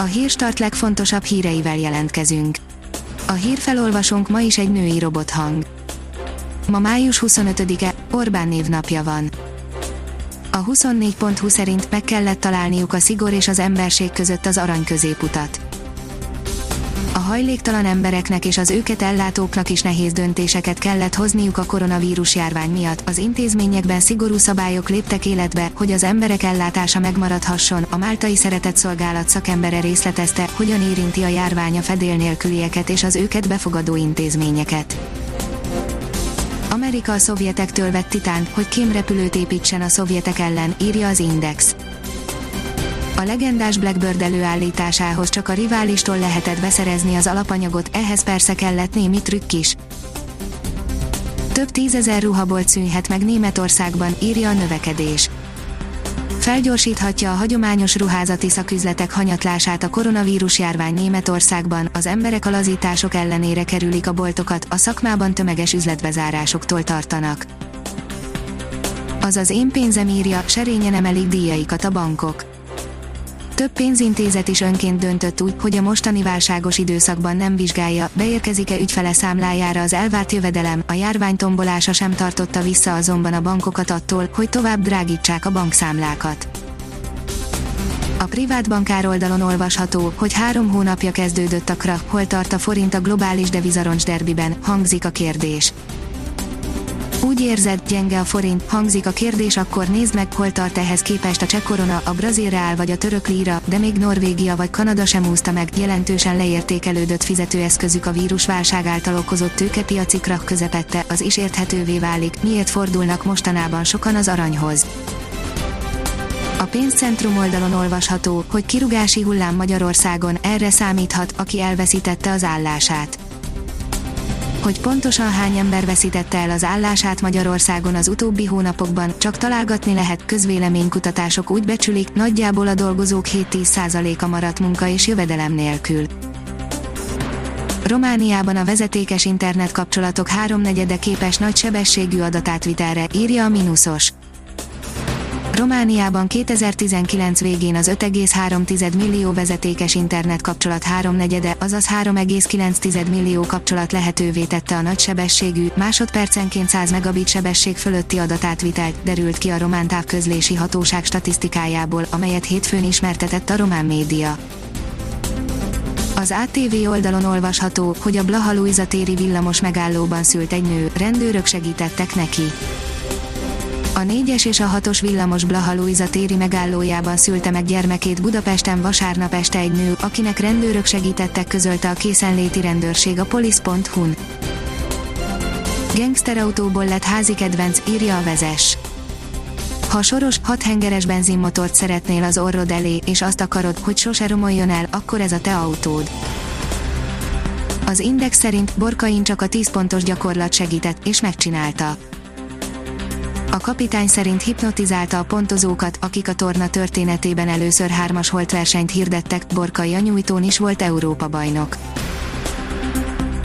A hírstart legfontosabb híreivel jelentkezünk. A hírfelolvasónk ma is egy női robothang. Ma május 25-e, Orbán névnapja van. A 24.20 szerint meg kellett találniuk a szigor és az emberség között az arany középutat. A hajléktalan embereknek és az őket ellátóknak is nehéz döntéseket kellett hozniuk a koronavírus járvány miatt. Az intézményekben szigorú szabályok léptek életbe, hogy az emberek ellátása megmaradhasson. A Máltai Szeretett Szolgálat szakembere részletezte, hogyan érinti a járvány a fedél nélkülieket és az őket befogadó intézményeket. Amerika a szovjetektől vett titánt, hogy kémrepülőt építsen a szovjetek ellen, írja az Index. A legendás Blackbird előállításához csak a riválistól lehetett beszerezni az alapanyagot, ehhez persze kellett némi trükk is. Több tízezer ruhabolt szűnhet meg Németországban, írja a növekedés felgyorsíthatja a hagyományos ruházati szaküzletek hanyatlását a koronavírus járvány Németországban, az emberek a lazítások ellenére kerülik a boltokat, a szakmában tömeges üzletbezárásoktól tartanak. Az az én pénzem írja, serényen emelik díjaikat a bankok. Több pénzintézet is önként döntött úgy, hogy a mostani válságos időszakban nem vizsgálja, beérkezik-e ügyfele számlájára az elvárt jövedelem, a járvány tombolása sem tartotta vissza azonban a bankokat attól, hogy tovább drágítsák a bankszámlákat. A privát bankár oldalon olvasható, hogy három hónapja kezdődött a krach, hol tart a forint a globális devizaroncs derbiben, hangzik a kérdés. Úgy érzed, gyenge a forint, hangzik a kérdés, akkor nézd meg, hol tart ehhez képest a cseh korona, a brazil reál vagy a török líra, de még Norvégia vagy Kanada sem úszta meg, jelentősen leértékelődött fizetőeszközük a vírusválság által okozott tőkepiaci krach közepette, az is érthetővé válik, miért fordulnak mostanában sokan az aranyhoz. A pénzcentrum oldalon olvasható, hogy kirugási hullám Magyarországon, erre számíthat, aki elveszítette az állását hogy pontosan hány ember veszítette el az állását Magyarországon az utóbbi hónapokban, csak találgatni lehet, közvéleménykutatások úgy becsülik, nagyjából a dolgozók 7-10%-a maradt munka és jövedelem nélkül. Romániában a vezetékes internetkapcsolatok háromnegyede képes nagy sebességű adatátvitelre, írja a Minusos. Romániában 2019 végén az 5,3 millió vezetékes internetkapcsolat háromnegyede, azaz 3,9 millió kapcsolat lehetővé tette a nagysebességű, másodpercenként 100 megabit sebesség fölötti adatátvitelt, derült ki a román távközlési hatóság statisztikájából, amelyet hétfőn ismertetett a román média. Az ATV oldalon olvasható, hogy a Blaha Luisa téri villamos megállóban szült egy nő, rendőrök segítettek neki. A 4-es és a 6-os villamos Blaha Luisa téri megállójában szülte meg gyermekét Budapesten vasárnap este egy nő, akinek rendőrök segítettek közölte a készenléti rendőrség a polisz.hu-n. Gangsterautóból lett házi kedvenc, írja a vezes. Ha soros, hathengeres benzinmotort szeretnél az orrod elé, és azt akarod, hogy sose romoljon el, akkor ez a te autód. Az Index szerint Borkain csak a 10 pontos gyakorlat segített, és megcsinálta a kapitány szerint hipnotizálta a pontozókat, akik a torna történetében először hármas holtversenyt hirdettek, Borkai Anyújtón is volt Európa bajnok.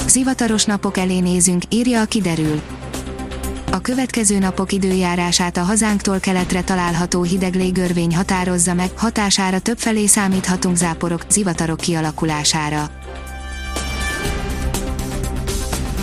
Zivataros napok elé nézünk, írja a kiderül. A következő napok időjárását a hazánktól keletre található hideg légörvény határozza meg, hatására többfelé számíthatunk záporok, zivatarok kialakulására.